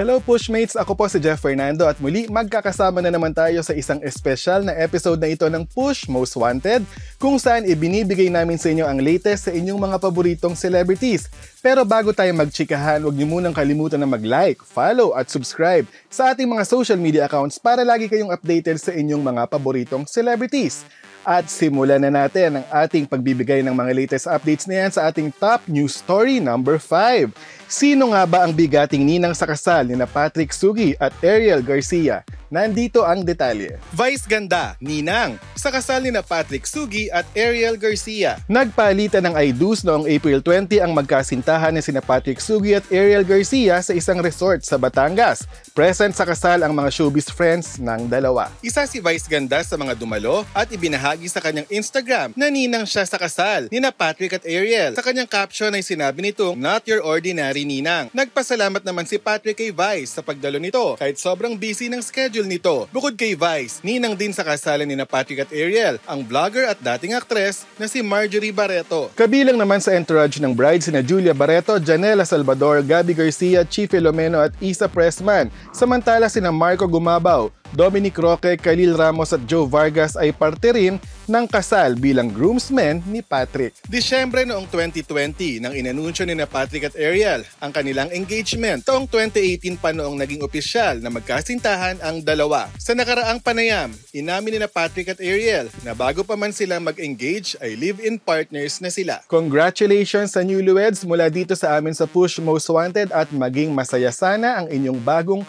Hello Pushmates! Ako po si Jeff Fernando at muli magkakasama na naman tayo sa isang espesyal na episode na ito ng Push Most Wanted kung saan ibinibigay namin sa inyo ang latest sa inyong mga paboritong celebrities. Pero bago tayo magchikahan, huwag niyo munang kalimutan na mag-like, follow at subscribe sa ating mga social media accounts para lagi kayong updated sa inyong mga paboritong celebrities. At simulan na natin ang ating pagbibigay ng mga latest updates na yan sa ating top news story number 5. Sino nga ba ang bigating ninang sa kasal ni na Patrick Sugi at Ariel Garcia? Nandito ang detalye. Vice Ganda, Ninang, sa kasal ni na Patrick Sugi at Ariel Garcia. Nagpalitan ng I-do's noong April 20 ang magkasintahan ni sina Patrick Sugi at Ariel Garcia sa isang resort sa Batangas. Present sa kasal ang mga showbiz friends ng dalawa. Isa si Vice Ganda sa mga dumalo at ibinahagi sa kanyang Instagram na ninang siya sa kasal ni na Patrick at Ariel. Sa kanyang caption ay sinabi nito, Not your ordinary ninang. Nagpasalamat naman si Patrick kay Vice sa pagdalo nito kahit sobrang busy ng schedule nito. Bukod kay Vice, ninang din sa kasalan ni na Patrick at Ariel, ang vlogger at dating aktres na si Marjorie Barreto. Kabilang naman sa entourage ng bride sina Julia Barreto, Janela Salvador, Gabby Garcia, Chief Filomeno at Isa Pressman. Samantala sina Marco Gumabaw, Dominic Roque, Khalil Ramos at Joe Vargas ay parte rin ng kasal bilang groomsmen ni Patrick. Disyembre noong 2020 nang inanunsyo ni na Patrick at Ariel ang kanilang engagement. Taong 2018 pa noong naging opisyal na magkasintahan ang dalawa. Sa nakaraang panayam, inamin ni na Patrick at Ariel na bago pa man sila mag-engage ay live-in partners na sila. Congratulations sa newlyweds mula dito sa amin sa Push Most Wanted at maging masaya sana ang inyong bagong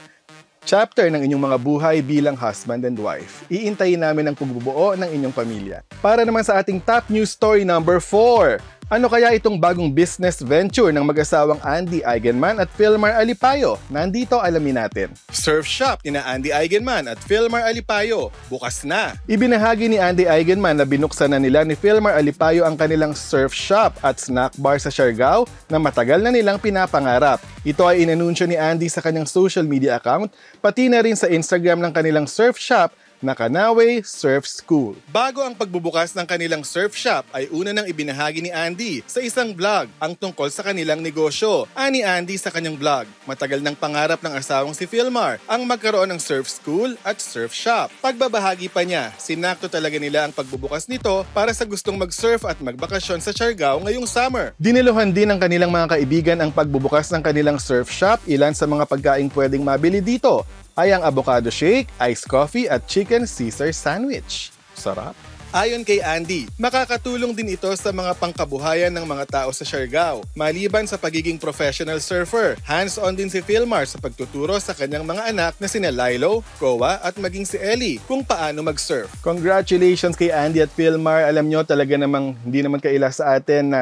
chapter ng inyong mga buhay bilang husband and wife. Iintayin namin ang pagbubuo ng inyong pamilya. Para naman sa ating top news story number 4. Ano kaya itong bagong business venture ng mag-asawang Andy Eigenman at Philmar Alipayo? Nandito alamin natin. Surf shop ni na Andy Eigenman at Philmar Alipayo. Bukas na. Ibinahagi ni Andy Eigenman na binuksan na nila ni Philmar Alipayo ang kanilang surf shop at snack bar sa Siargao na matagal na nilang pinapangarap. Ito ay inanunsyo ni Andy sa kanyang social media account, pati na rin sa Instagram ng kanilang surf shop na Kanawe Surf School. Bago ang pagbubukas ng kanilang surf shop ay una nang ibinahagi ni Andy sa isang vlog ang tungkol sa kanilang negosyo. Ani Andy sa kanyang vlog, matagal ng pangarap ng asawang si Philmar ang magkaroon ng surf school at surf shop. Pagbabahagi pa niya, sinakto talaga nila ang pagbubukas nito para sa gustong mag-surf at magbakasyon sa Siargao ngayong summer. Diniluhan din ng kanilang mga kaibigan ang pagbubukas ng kanilang surf shop, ilan sa mga pagkaing pwedeng mabili dito ay ang avocado shake, iced coffee at chicken Caesar sandwich. Sarap! Ayon kay Andy, makakatulong din ito sa mga pangkabuhayan ng mga tao sa Siargao. Maliban sa pagiging professional surfer, hands-on din si Philmar sa pagtuturo sa kanyang mga anak na sina Lilo, Koa at maging si Ellie kung paano mag-surf. Congratulations kay Andy at Philmar. Alam nyo talaga namang hindi naman kaila sa atin na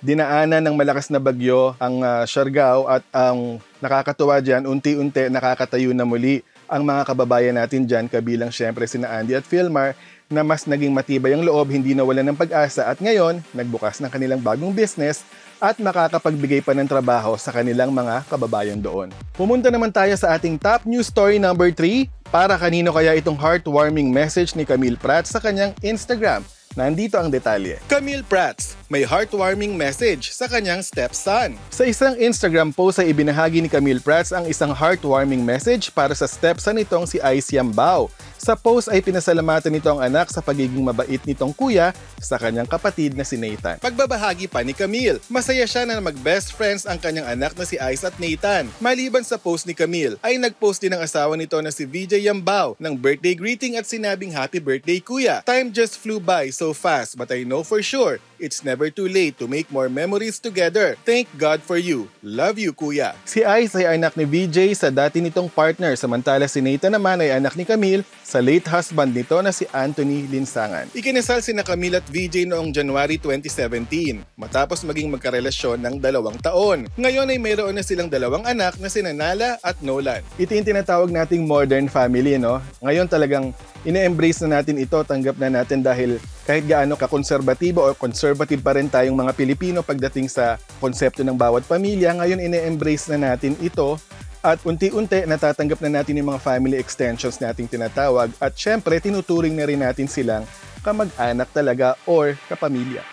dinaanan ng malakas na bagyo ang uh, Siargao at ang nakakatuwa dyan, unti-unti nakakatayo na muli ang mga kababayan natin dyan, kabilang syempre sina Andy at Philmar, na mas naging matibay ang loob, hindi nawalan ng pag-asa at ngayon, nagbukas ng kanilang bagong business at makakapagbigay pa ng trabaho sa kanilang mga kababayan doon. Pumunta naman tayo sa ating top news story number 3 para kanino kaya itong heartwarming message ni Camille Pratt sa kanyang Instagram. Nandito ang detalye. Camille Prats, may heartwarming message sa kanyang stepson. Sa isang Instagram post ay ibinahagi ni Camille Prats ang isang heartwarming message para sa stepson nitong si Ice Yambao. Sa post ay pinasalamatan nito ang anak sa pagiging mabait nitong kuya sa kanyang kapatid na si Nathan. Pagbabahagi pa ni Camille, masaya siya na mag-best friends ang kanyang anak na si Ice at Nathan. Maliban sa post ni Camille, ay nag-post din ang asawa nito na si VJ Yambao ng birthday greeting at sinabing happy birthday kuya. Time just flew by so fast but I know for sure it's never too late to make more memories together. Thank God for you. Love you kuya. Si Ice ay anak ni VJ sa dati nitong partner samantala si Nathan naman ay anak ni Camille sa late husband nito na si Anthony Linsangan. Ikinasal si na Camille at VJ noong January 2017 matapos maging magkarelasyon ng dalawang taon. Ngayon ay mayroon na silang dalawang anak na si Nala at Nolan. Ito yung tinatawag nating modern family, no? Ngayon talagang ine-embrace na natin ito, tanggap na natin dahil kahit gaano ka-konserbatibo o conservative pa rin tayong mga Pilipino pagdating sa konsepto ng bawat pamilya, ngayon ine-embrace na natin ito at unti-unti natatanggap na natin yung mga family extensions nating tinatawag at syempre tinuturing na rin natin silang kamag-anak talaga or kapamilya.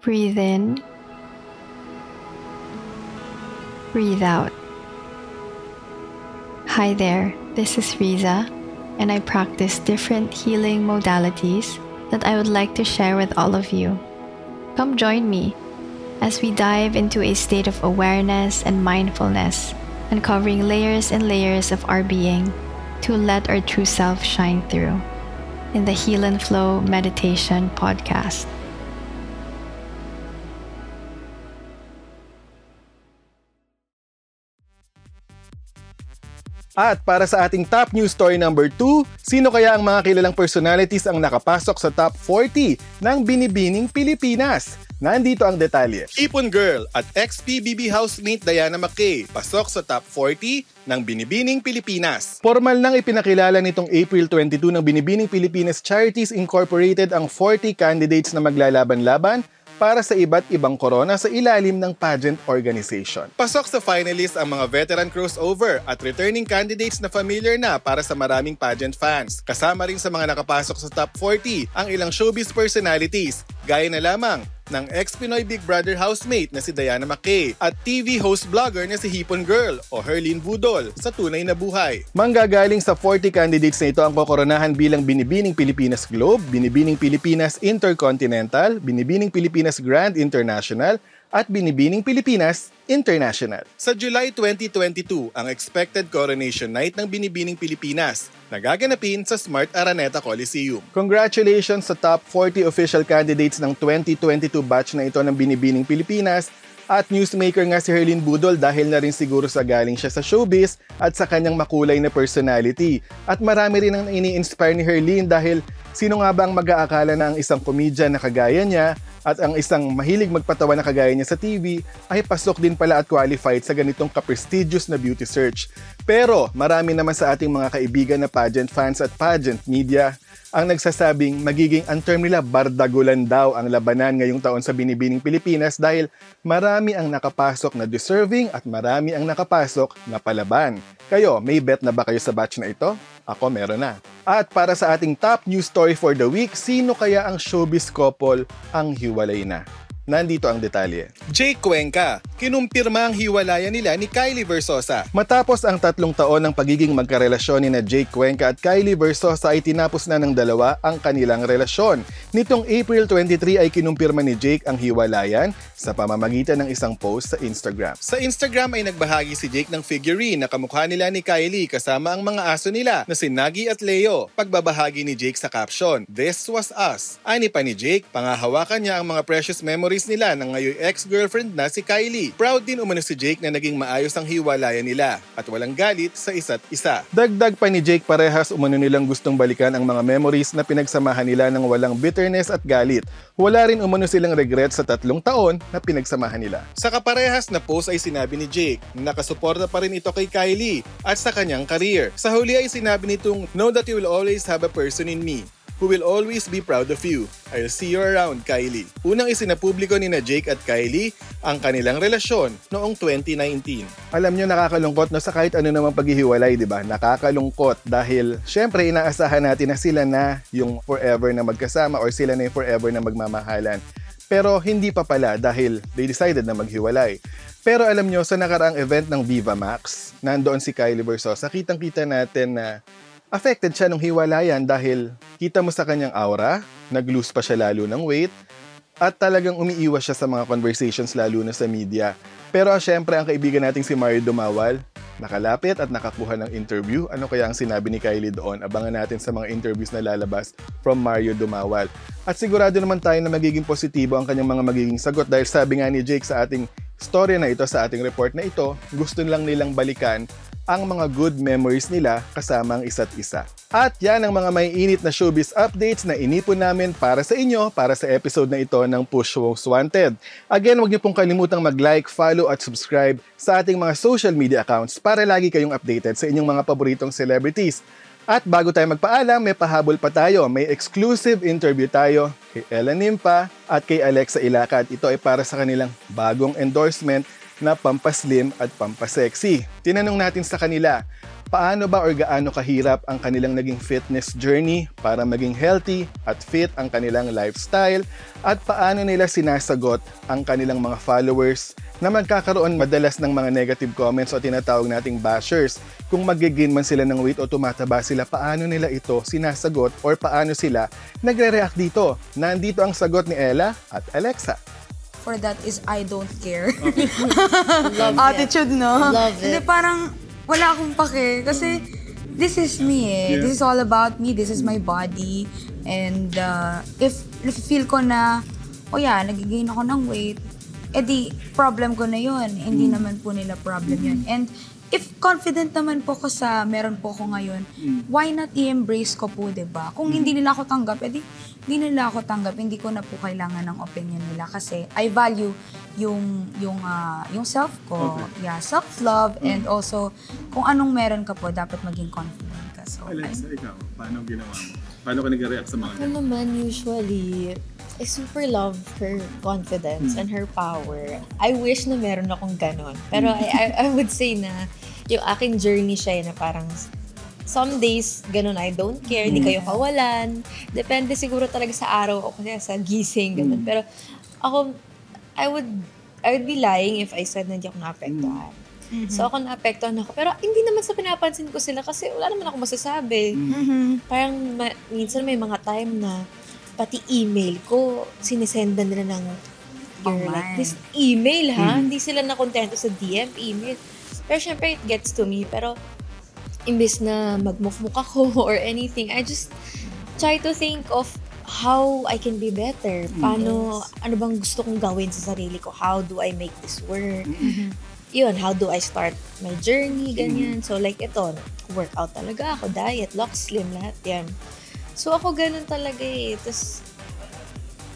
Breathe in. Breathe out. Hi there, this is Riza, and I practice different healing modalities that I would like to share with all of you. Come join me as we dive into a state of awareness and mindfulness, uncovering layers and layers of our being to let our true self shine through in the Heal and Flow Meditation Podcast. At para sa ating top news story number 2, sino kaya ang mga kilalang personalities ang nakapasok sa top 40 ng Binibining Pilipinas? Nandito ang detalye. Ipon Girl at ex-PBB housemate Diana McKay pasok sa top 40 ng Binibining Pilipinas. Formal nang ipinakilala nitong April 22 ng Binibining Pilipinas Charities Incorporated ang 40 candidates na maglalaban-laban para sa iba't ibang korona sa ilalim ng pageant organization. Pasok sa finalists ang mga veteran crossover at returning candidates na familiar na para sa maraming pageant fans. Kasama rin sa mga nakapasok sa top 40 ang ilang showbiz personalities, gaya na lamang ng ex-Pinoy Big Brother housemate na si Diana McKay at TV host vlogger na si Hipon Girl o Herlin Budol sa tunay na buhay. Manggagaling sa 40 candidates na ito ang kokoronahan bilang Binibining Pilipinas Globe, Binibining Pilipinas Intercontinental, Binibining Pilipinas Grand International, at Binibining Pilipinas International. Sa July 2022, ang expected coronation night ng Binibining Pilipinas na gaganapin sa Smart Araneta Coliseum. Congratulations sa top 40 official candidates ng 2022 batch na ito ng Binibining Pilipinas at newsmaker nga si Herlin Budol dahil na rin siguro sa galing siya sa showbiz at sa kanyang makulay na personality. At marami rin ang ini-inspire ni Herlin dahil sino nga ba ang mag-aakala na ang isang komedya na kagaya niya at ang isang mahilig magpatawa na kagaya niya sa TV ay pasok din pala at qualified sa ganitong ka-prestigious na beauty search. Pero marami naman sa ating mga kaibigan na pageant fans at pageant media ang nagsasabing magiging ang term nila bardagulan daw ang labanan ngayong taon sa Binibining Pilipinas dahil marami ang nakapasok na deserving at marami ang nakapasok na palaban. Kayo, may bet na ba kayo sa batch na ito? Ako meron na. At para sa ating top news story for the week, sino kaya ang showbiz couple ang hiwalay na? Nandito ang detalye. Jake Cuenca, kinumpirma ang hiwalayan nila ni Kylie Versosa. Matapos ang tatlong taon ng pagiging magkarelasyon ni na Jake Cuenca at Kylie Versosa ay tinapos na ng dalawa ang kanilang relasyon. Nitong April 23 ay kinumpirma ni Jake ang hiwalayan sa pamamagitan ng isang post sa Instagram. Sa Instagram ay nagbahagi si Jake ng figurine na kamukha nila ni Kylie kasama ang mga aso nila na si Nagi at Leo. Pagbabahagi ni Jake sa caption, This was us. Ani pa ni Jake, pangahawakan niya ang mga precious memories memories nila ng ngayon ex-girlfriend na si Kylie. Proud din umano si Jake na naging maayos ang hiwalayan nila at walang galit sa isa't isa. Dagdag pa ni Jake parehas umano nilang gustong balikan ang mga memories na pinagsamahan nila ng walang bitterness at galit. Wala rin umano silang regret sa tatlong taon na pinagsamahan nila. Sa kaparehas na post ay sinabi ni Jake na nakasuporta pa rin ito kay Kylie at sa kanyang career. Sa huli ay sinabi nitong, Know that you will always have a person in me who will always be proud of you. I'll see you around, Kylie. Unang isinapubliko ni na Jake at Kylie ang kanilang relasyon noong 2019. Alam nyo, nakakalungkot no sa kahit ano namang paghihiwalay, di ba? Nakakalungkot dahil syempre inaasahan natin na sila na yung forever na magkasama or sila na yung forever na magmamahalan. Pero hindi pa pala dahil they decided na maghiwalay. Pero alam nyo, sa nakaraang event ng Viva Max, nandoon si Kylie Versosa, kitang-kita natin na affected siya nung hiwalayan dahil kita mo sa kanyang aura, nag-lose pa siya lalo ng weight, at talagang umiiwas siya sa mga conversations lalo na sa media. Pero syempre ang kaibigan nating si Mario Dumawal, nakalapit at nakakuha ng interview. Ano kaya ang sinabi ni Kylie doon? Abangan natin sa mga interviews na lalabas from Mario Dumawal. At sigurado naman tayo na magiging positibo ang kanyang mga magiging sagot dahil sabi nga ni Jake sa ating storya na ito sa ating report na ito, gusto lang nilang balikan ang mga good memories nila kasama ang isa't isa. At yan ang mga may init na showbiz updates na inipon namin para sa inyo para sa episode na ito ng Push Most Wanted. Again, huwag niyo pong kalimutang mag-like, follow at subscribe sa ating mga social media accounts para lagi kayong updated sa inyong mga paboritong celebrities. At bago tayo magpaalam, may pahabol pa tayo. May exclusive interview tayo kay Ella Nimpa at kay Alexa Ilaca at ito ay para sa kanilang bagong endorsement na pampaslim at pampasexy. Tinanong natin sa kanila, paano ba or gaano kahirap ang kanilang naging fitness journey para maging healthy at fit ang kanilang lifestyle at paano nila sinasagot ang kanilang mga followers na magkakaroon madalas ng mga negative comments o tinatawag nating bashers. Kung magigain man sila ng weight o tumataba sila, paano nila ito sinasagot or paano sila nagre-react dito? Nandito ang sagot ni Ella at Alexa for that is I don't care. Love it. Attitude, no? Love it. Hindi, parang wala akong pake. Kasi this is me eh. Yeah. This is all about me. This is my body. And uh, if, if feel ko na, oh yeah, nagigain ako ng weight, edi problem ko na yun. Hindi naman po nila problem yun. And if confident naman po ko sa meron po ko ngayon, why not i-embrace ko po, 'di ba? Kung hindi nila ako tanggap, edi hindi nila ako tanggap, hindi ko na po kailangan ng opinion nila kasi I value yung yung ah, yung self ko. Yeah, self-love and also kung anong meron ka po, dapat maging confident ka. So, ayun. ikaw, paano ginawa mo? Paano ka nag-react sa mga Ako naman usually, I super love her confidence and her power. I wish na meron akong ganon. Pero I, I, I would say na yung aking journey siya eh, na parang some days, ganun, I don't care, hindi kayo kawalan. Depende siguro talaga sa araw o kasi sa gising, ganun. Pero ako, I would, I would be lying if I said na hindi ako naapektuhan. So ako naapektuhan ako. Pero hindi naman sa pinapansin ko sila kasi wala naman ako masasabi. Parang ma- minsan may mga time na pati email ko, sinisendan nila ng you're Oh like this email ha. Hindi sila nakontento sa DM, email. Pero syempre it gets to me. Pero imbes na magmukmuk ako or anything, I just try to think of how I can be better. Paano, ano bang gusto kong gawin sa sarili ko? How do I make this work? Yun, how do I start my journey, ganyan. So like ito, workout talaga ako, diet, lock slim, lahat yan. So ako ganun talaga eh. Tapos,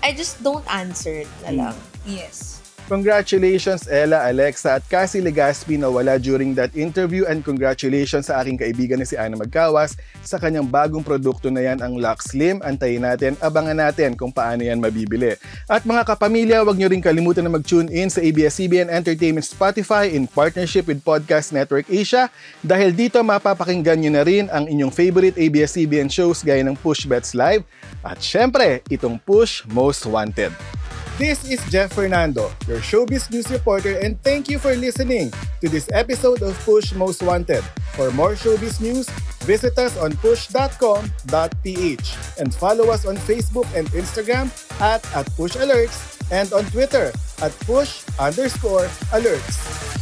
I just don't answer na lang. Yes. Congratulations Ella, Alexa at Cassie Legaspi na wala during that interview and congratulations sa aking kaibigan na si Ana Magkawas sa kanyang bagong produkto na yan ang Lux Slim. Antayin natin, abangan natin kung paano yan mabibili. At mga kapamilya, huwag nyo rin kalimutan na mag-tune in sa ABS-CBN Entertainment Spotify in partnership with Podcast Network Asia dahil dito mapapakinggan nyo na rin ang inyong favorite ABS-CBN shows gaya ng Push Bets Live at syempre, itong Push Most Wanted. This is Jeff Fernando, your showbiz news reporter, and thank you for listening to this episode of Push Most Wanted. For more showbiz news, visit us on push.com.ph and follow us on Facebook and Instagram at, at Push Alerts and on Twitter at push underscore alerts.